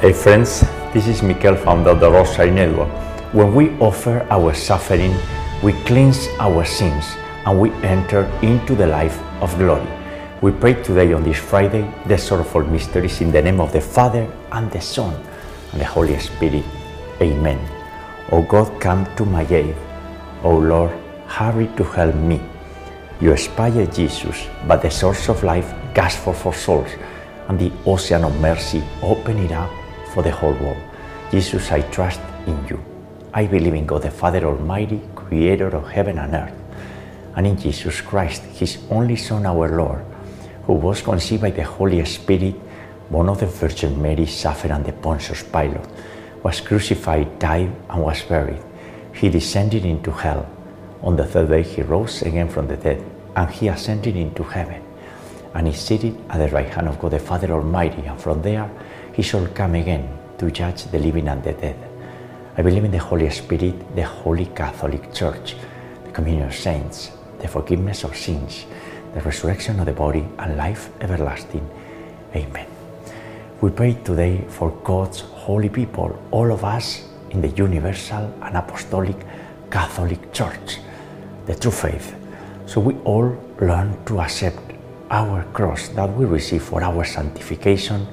Hey friends, this is Mikel, founder of the Rosary Network. When we offer our suffering, we cleanse our sins and we enter into the life of glory. We pray today on this Friday the sorrowful mysteries in the name of the Father and the Son and the Holy Spirit. Amen. O God, come to my aid. O Lord, hurry to help me. You inspire Jesus, but the source of life gasps for souls, and the ocean of mercy open it up for the whole world. Jesus, I trust in you. I believe in God the Father Almighty, creator of heaven and earth, and in Jesus Christ, his only Son, our Lord, who was conceived by the Holy Spirit, born of the Virgin Mary, suffered under Pontius Pilate, was crucified, died, and was buried. He descended into hell. On the third day, he rose again from the dead, and he ascended into heaven, and is seated at the right hand of God the Father Almighty, and from there, he shall come again to judge the living and the dead. I believe in the Holy Spirit, the Holy Catholic Church, the communion of saints, the forgiveness of sins, the resurrection of the body, and life everlasting. Amen. We pray today for God's holy people, all of us in the universal and apostolic Catholic Church, the true faith. So we all learn to accept our cross that we receive for our sanctification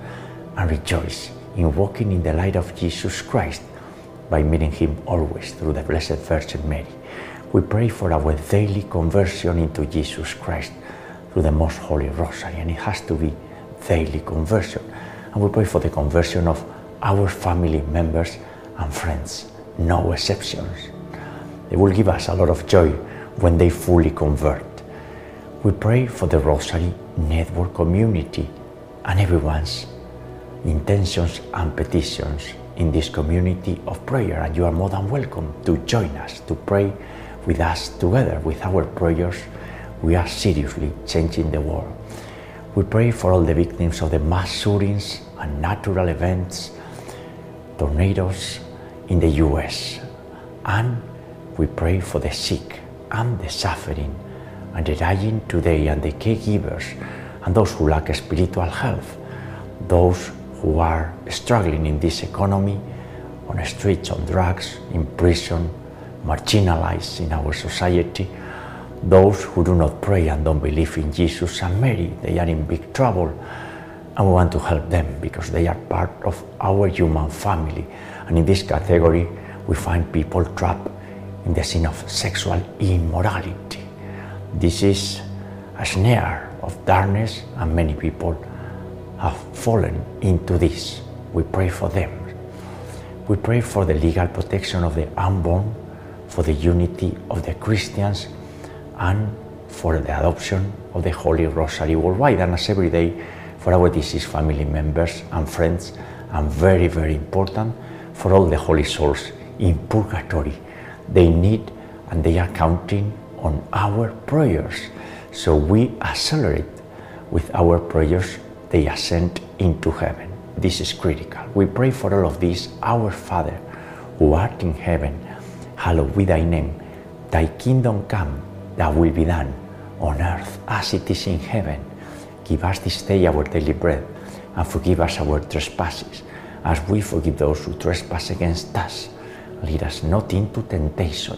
and rejoice in walking in the light of Jesus Christ by meeting Him always through the Blessed Virgin Mary. We pray for our daily conversion into Jesus Christ through the Most Holy Rosary, and it has to be daily conversion. And we pray for the conversion of our family members and friends, no exceptions. They will give us a lot of joy when they fully convert. We pray for the Rosary Network community and everyone's intentions and petitions in this community of prayer, and you are more than welcome to join us to pray with us together. With our prayers, we are seriously changing the world. We pray for all the victims of the mass shootings and natural events, tornadoes in the US, and we pray for the sick and the suffering and the dying today and the caregivers and those who lack spiritual health, those who are struggling in this economy, on the streets, on drugs, in prison, marginalized in our society, those who do not pray and don't believe in Jesus and Mary, they are in big trouble. And we want to help them because they are part of our human family. And in this category, we find people trapped in the sin of sexual immorality. This is a snare of darkness, and many people have fallen into this. We pray for them. We pray for the legal protection of the unborn, for the unity of the Christians, and for the adoption of the Holy Rosary worldwide, and as every day for our deceased family members and friends, and very, very important for all the holy souls in purgatory. They need and they are counting on our prayers. So we accelerate with our prayers they ascend into heaven. This is critical. We pray for all of this. Our Father, who art in heaven, hallowed be thy name. Thy kingdom come, thy will be done, on earth as it is in heaven. Give us this day our daily bread, and forgive us our trespasses, as we forgive those who trespass against us. Lead us not into temptation,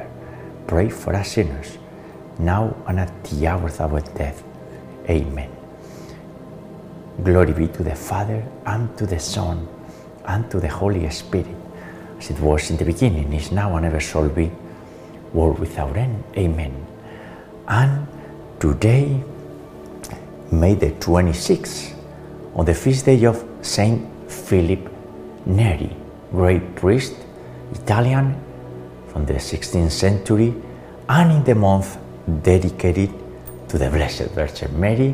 pray for us sinners, now and at the hour of our death. Amen. Glory be to the Father, and to the Son, and to the Holy Spirit, as it was in the beginning, is now, and ever shall be, world without end. Amen. And today, May the 26th, on the feast day of Saint Philip Neri, great priest, Italian from the 16th century, and in the month dedicated to the Blessed Virgin Mary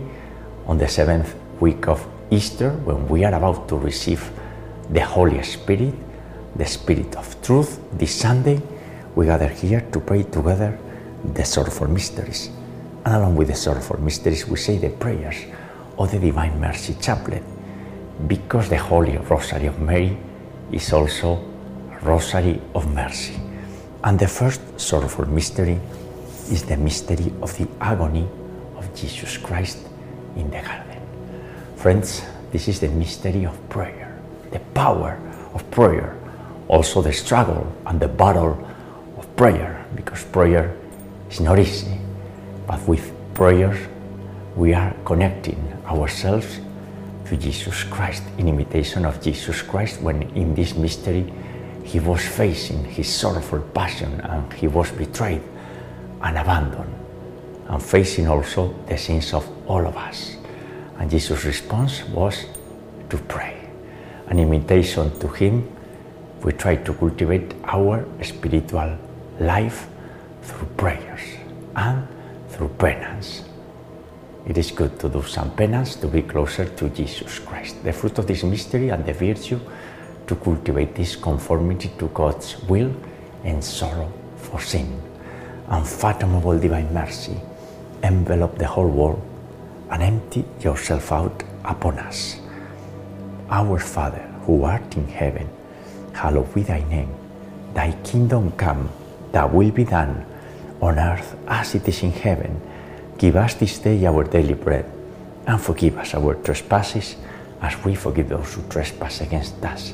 on the seventh week of Easter, when we are about to receive the Holy Spirit, the Spirit of truth. This Sunday, we gather here to pray together the sorrowful mysteries. And along with the sorrowful mysteries, we say the prayers of the Divine Mercy Chaplet, because the Holy Rosary of Mary is also a Rosary of Mercy. And the first sorrowful mystery is the mystery of the agony of Jesus Christ in the garden. Friends, this is the mystery of prayer, the power of prayer, also the struggle and the battle of prayer, because prayer is not easy, but with prayer we are connecting ourselves to Jesus Christ in imitation of Jesus Christ when in this mystery he was facing his sorrowful passion and he was betrayed and abandoned and facing also the sins of all of us. And Jesus' response was to pray. An imitation to Him, we try to cultivate our spiritual life through prayers and through penance. It is good to do some penance to be closer to Jesus Christ. The fruit of this mystery and the virtue to cultivate this conformity to God's will and sorrow for sin. Unfathomable divine mercy envelop the whole world and empty yourself out upon us. Our Father, who art in heaven, hallowed be thy name. Thy kingdom come, thy will be done, on earth as it is in heaven. Give us this day our daily bread, and forgive us our trespasses, as we forgive those who trespass against us.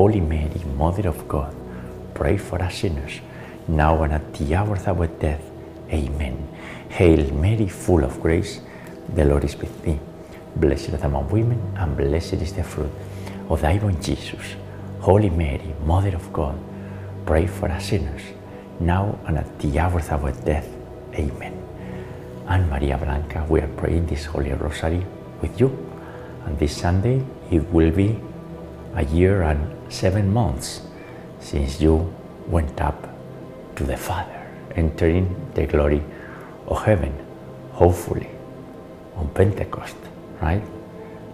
Holy Mary, Mother of God, pray for us sinners, now and at the hour of our death. Amen. Hail Mary, full of grace, the Lord is with thee. Blessed art among women, and blessed is the fruit of thy womb, Jesus. Holy Mary, Mother of God, pray for us sinners, now and at the hour of our death. Amen. And Maria Blanca, we are praying this Holy Rosary with you. And this Sunday, it will be a year and seven months since you went up to the Father, entering the glory of heaven, hopefully on Pentecost, right?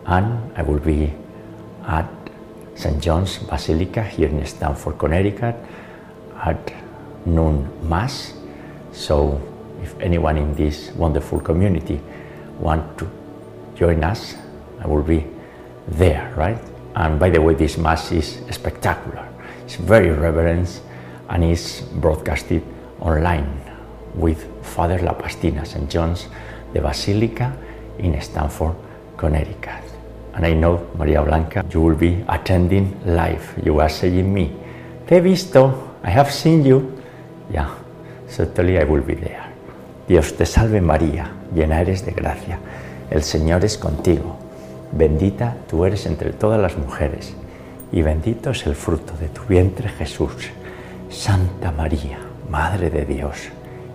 And I will be at St. John's Basilica here in Stamford, Connecticut at noon Mass. So if anyone in this wonderful community want to join us, I will be there, right? And by the way, this Mass is spectacular. It's very reverent and is broadcasted online with Father Lapastina, St. John's, the Basilica in Stamford, Connecticut. And I know, Maria Blanca, you will be attending live. You are saying me, Te he visto, I have seen you. Yeah, certainly I will be there. Dios te salve María, llena eres de gracia. El Señor es contigo. Bendita tú eres entre todas las mujeres, y bendito es el fruto de tu vientre Jesús. Santa María, Madre de Dios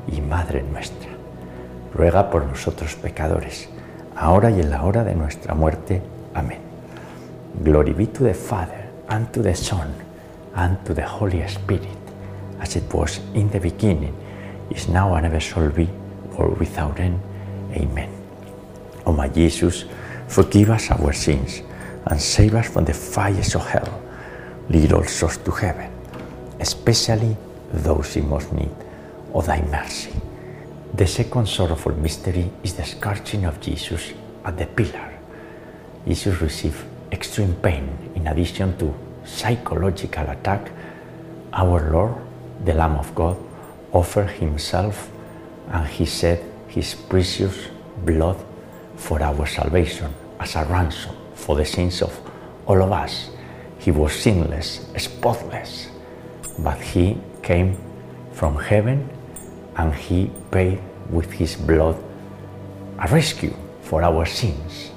y Madre nuestra, ruega por nosotros pecadores, ahora y en la hora de nuestra muerte. Amén. Glory be to the Father, and to the Son, and to the Holy Spirit, as it was in the beginning, is now, and ever shall be, world without end. Amen. O my Jesus, forgive us our sins, and save us from the fires of hell. Lead all souls to heaven, especially those in most need of thy mercy. The second sorrowful mystery is the scourging of Jesus at the pillar. Jesus received extreme pain in addition to psychological attack. Our Lord, the Lamb of God, offered himself and he shed his precious blood for our salvation as a ransom for the sins of all of us. He was sinless, spotless, but he came from heaven and he paid with his blood a rescue for our sins.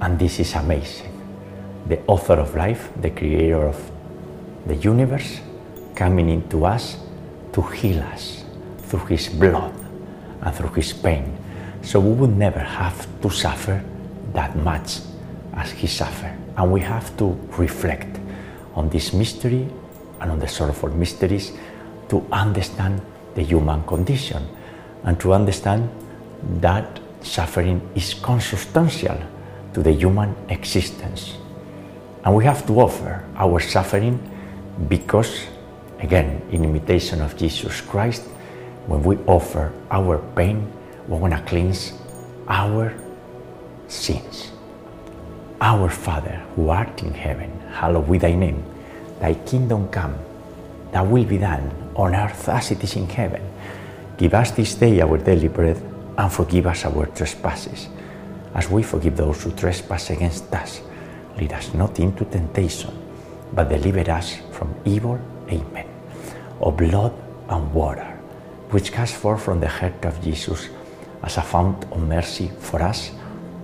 And this is amazing. The author of life, the creator of the universe, coming into us to heal us through his blood and through his pain. So we would never have to suffer that much as he suffered. And we have to reflect on this mystery and on the sorrowful mysteries to understand the human condition and to understand that suffering is consubstantial to the human existence. And we have to offer our suffering because, again, in imitation of Jesus Christ, when we offer our pain, we want to cleanse our sins. Our Father, who art in heaven, hallowed be thy name. Thy kingdom come, thy will be done on earth as it is in heaven. Give us this day our daily bread and forgive us our trespasses, as we forgive those who trespass against us. Lead us not into temptation, but deliver us from evil. Amen. O blood and water, which cast forth from the heart of Jesus as a fount of mercy for us,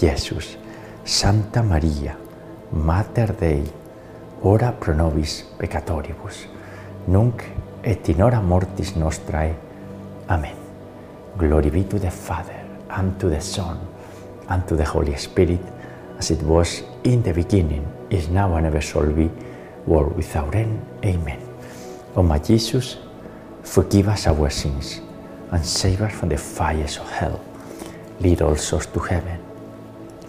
Jesus, Santa Maria, Mater Dei, ora pro nobis peccatoribus, nunc et in hora mortis nostrae. Amen. Glory be to the Father, and to the Son, and to the Holy Spirit, as it was in the beginning, is now and ever shall be, world without end. Amen. O my Jesus, forgive us our sins, and save us from the fires of hell. Lead all souls to heaven,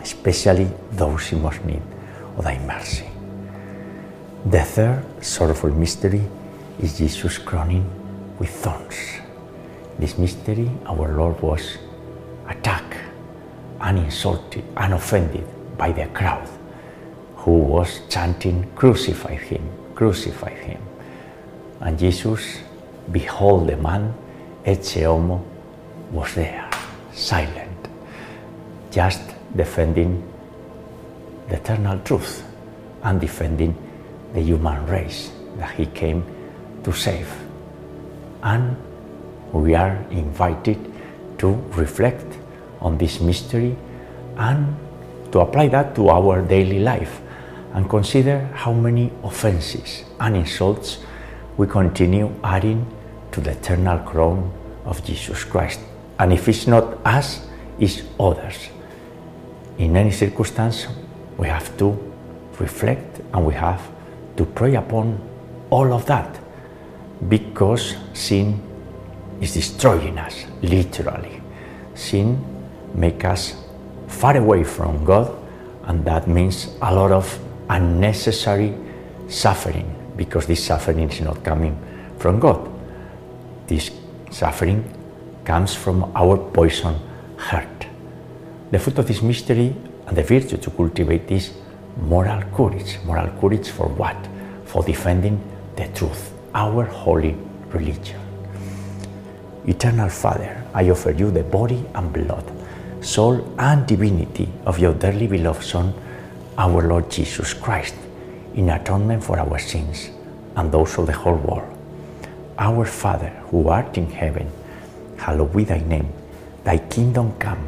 especially those in most need of thy mercy. The third sorrowful mystery is Jesus crowning with thorns. This mystery, our Lord was attacked and insulted and offended by the crowd who was chanting, Crucify him, crucify him. And Jesus, behold the man, ecce homo, was there, silent, just defending the eternal truth and defending the human race that he came to save. And we are invited to reflect on this mystery and to apply that to our daily life and consider how many offenses and insults we continue adding to the eternal crown of Jesus Christ. And if it's not us, it's others. In any circumstance, we have to reflect and we have to pray upon all of that because sin is destroying us, literally. Sin makes us far away from God, and that means a lot of unnecessary suffering because this suffering is not coming from God. This suffering comes from our poison heart. The fruit of this mystery and the virtue to cultivate is moral courage. Moral courage for what? For defending the truth, our holy religion. Eternal Father, I offer you the body and blood, soul and divinity of your dearly beloved Son our Lord Jesus Christ in atonement for our sins and those of the whole world. Our Father, who art in heaven, hallowed be thy name. Thy kingdom come,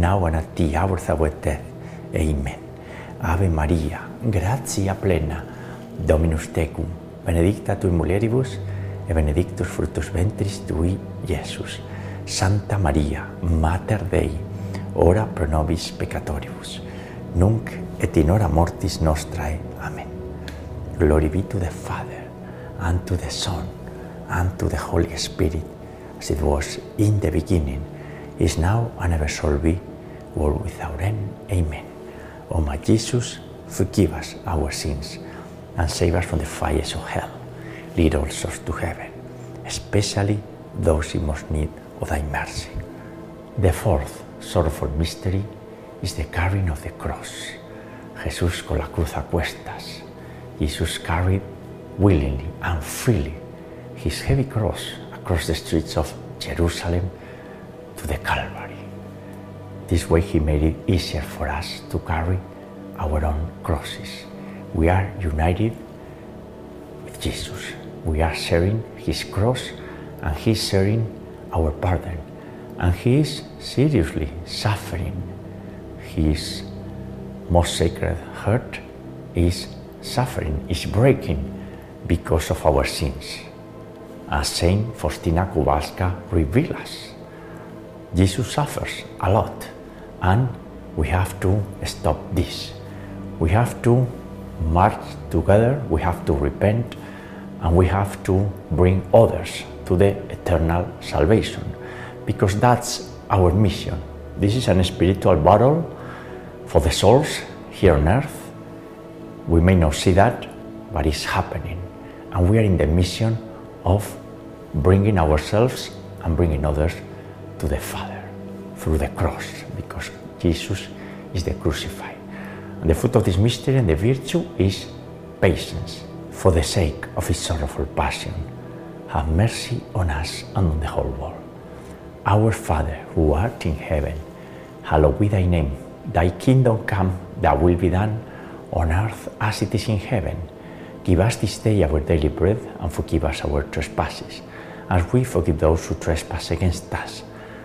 now and at the hour of our death. Amen. Ave Maria, gratia plena, Dominus tecum, benedicta tu in mulieribus, e benedictus fructus ventris tui, Iesus. Santa Maria, Mater Dei, ora pro nobis peccatoribus, nunc et in hora mortis nostrae. Amen. Glory be to the Father, and to the Son, and to the Holy Spirit, as it was in the beginning, is now, and ever shall be, world without end. Amen. O my Jesus, forgive us our sins, and save us from the fires of hell. Lead all souls to heaven, especially those in most need of thy mercy. The fourth sorrowful mystery is the carrying of the cross. Jesús con la cruz a cuestas. Jesus carried willingly and freely his heavy cross across the streets of Jerusalem to the Calvary. This way he made it easier for us to carry our own crosses. We are united with Jesus. We are sharing his cross and he's sharing our pardon. And he is seriously suffering. His most sacred heart is suffering, is breaking because of our sins. As Saint Faustina Kowalska reveals us, Jesus suffers a lot, and we have to stop this. We have to march together, we have to repent, and we have to bring others to the eternal salvation because that's our mission. This is a spiritual battle for the souls here on earth. We may not see that, but it's happening. And we are in the mission of bringing ourselves and bringing others to the Father through the cross because Jesus is the crucified. And the fruit of this mystery and the virtue is patience for the sake of his sorrowful passion. Have mercy on us and on the whole world. Our Father, who art in heaven, hallowed be thy name. Thy kingdom come, thy will be done, on earth as it is in heaven. Give us this day our daily bread, and forgive us our trespasses, as we forgive those who trespass against us.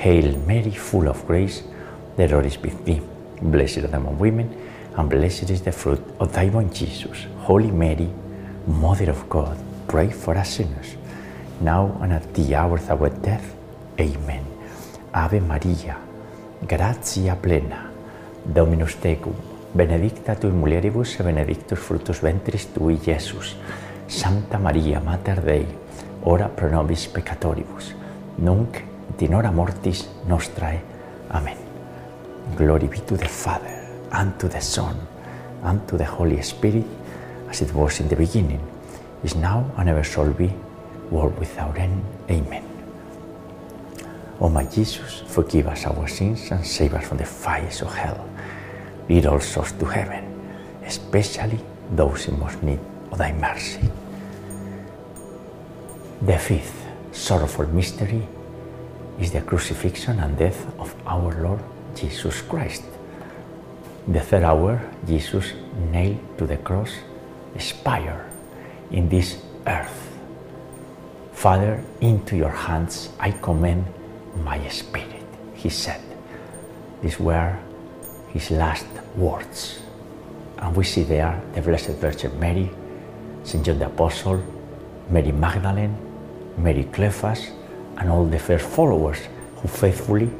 Hail Mary, full of grace, the Lord is with thee. Blessed art thou among women, and blessed is the fruit of thy womb, Jesus. Holy Mary, Mother of God, pray for us sinners, now and at the hour of our death. Amen. Ave Maria, gratia plena, Dominus tecum, benedicta tu in mulieribus et benedictus fructus ventris tui, Iesus. Santa Maria, Mater Dei, ora pro nobis peccatoribus, nunc et in hora mortis nostrae. Amen. Glory be to the Father, and to the Son, and to the Holy Spirit, as it was in the beginning, is now, and ever shall be, world without end. Amen. O my Jesus, forgive us our sins and save us from the fires of hell. Lead all souls to heaven, especially those in most need of thy mercy. The fifth sorrowful mystery is the crucifixion and death of our Lord Jesus Christ. The third hour, Jesus nailed to the cross expired in this earth. Father, into your hands I commend my spirit, he said. These were his last words. And we see there the Blessed Virgin Mary, St. John the Apostle, Mary Magdalene, Mary Cleophas, and all the first followers who faithfully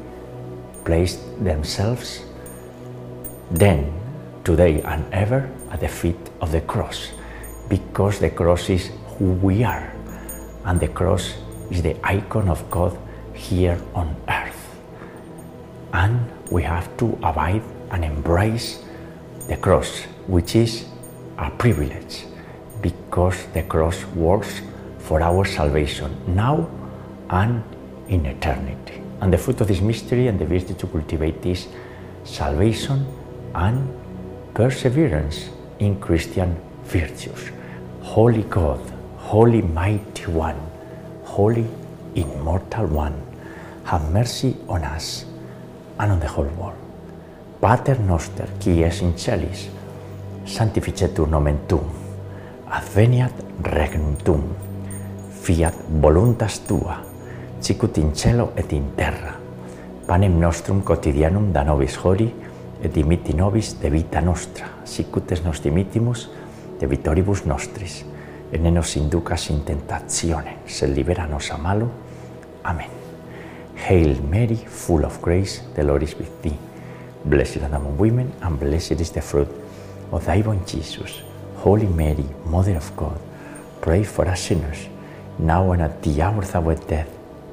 placed themselves then, today, and ever at the feet of the cross, because the cross is who we are, and the cross is the icon of God here on earth. And we have to abide and embrace the cross, which is a privilege, because the cross works for our salvation now and in eternity. And the fruit of this mystery and the virtue to cultivate this salvation and perseverance in Christian virtues. Holy God, Holy Mighty One, Holy Immortal One, have mercy on us and on the whole world. Pater noster, qui es in celis, sanctificetur nomen tuum, adveniat regnum tuum, fiat voluntas tua, sicut in cielo et in terra. Panem nostrum quotidianum da nobis hori, et dimitti nobis de vita nostra, sicut es nos dimittimus de vitoribus nostris, et ne nos inducas in tentatione, sed libera nos a malo. Amen. Hail Mary, full of grace, the Lord is with thee. Blessed are among women, and blessed is the fruit of thy womb, Jesus. Holy Mary, Mother of God, pray for us sinners, now and at the hour of our death.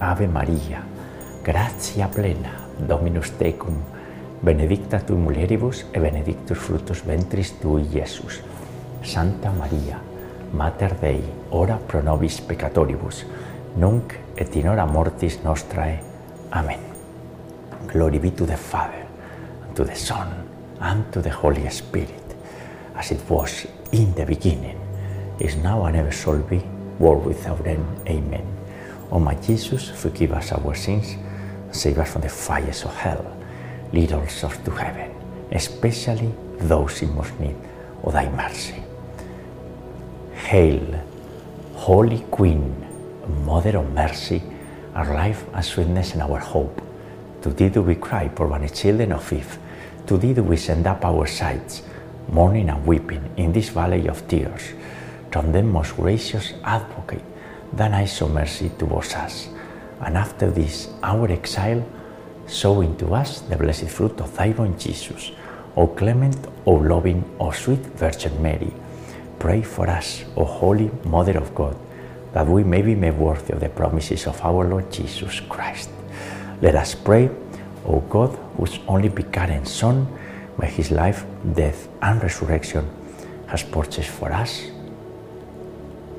Ave Maria, gratia plena, Dominus tecum, benedicta tu mulieribus et benedictus fructus ventris tui, Iesus. Santa Maria, Mater Dei, ora pro nobis peccatoribus, nunc et in hora mortis nostrae. Amen. Glory be to the Father, and to the Son, and to the Holy Spirit, as it was in the beginning, is now and ever shall be, world without end. Amen. O my Jesus, forgive us our sins, save us from the fires of hell, lead all souls to heaven, especially those in most need of thy mercy. Hail, Holy Queen, Mother of Mercy, our life and sweetness and our hope. To thee do we cry, poor banished children of Eve. To thee do we send up our sighs, mourning and weeping in this valley of tears. From them, most gracious Advocate, thine I show mercy towards us. And after this, our exile, show into us the blessed fruit of thy womb, Jesus. O clement, O loving, O sweet Virgin Mary, pray for us, O holy Mother of God, that we may be made worthy of the promises of our Lord Jesus Christ. Let us pray, O God, whose only begotten Son, by his life, death, and resurrection, has purchased for us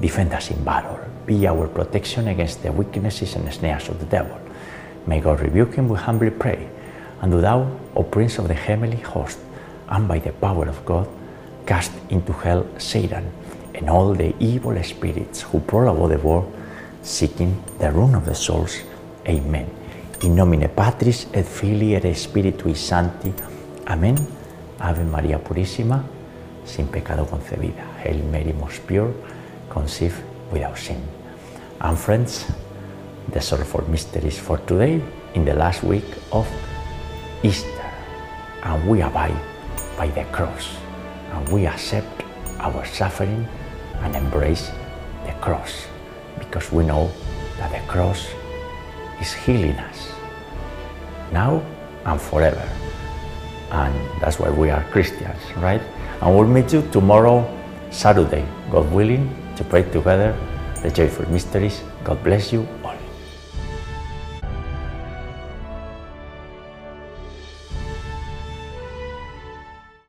defend us in battle, be our protection against the weaknesses and snares of the devil. May God rebuke him, we humbly pray. And do thou, O Prince of the heavenly host, and by the power of God, cast into hell Satan and all the evil spirits who prowl about the world, seeking the ruin of the souls. Amen. In nomine Patris et Filii et Spiritus Sancti. Amen. Ave María Purísima, sin pecado concebida. Hail Mary, most pure, conceived without sin. And friends, the sorrowful mysteries for today in the last week of Easter. And we abide by the cross. And we accept our suffering and embrace the cross because we know that the cross is healing us now and forever. And that's why we are Christians, right? And we'll meet you tomorrow, Saturday, God willing, to pray together the joyful mysteries. God bless you.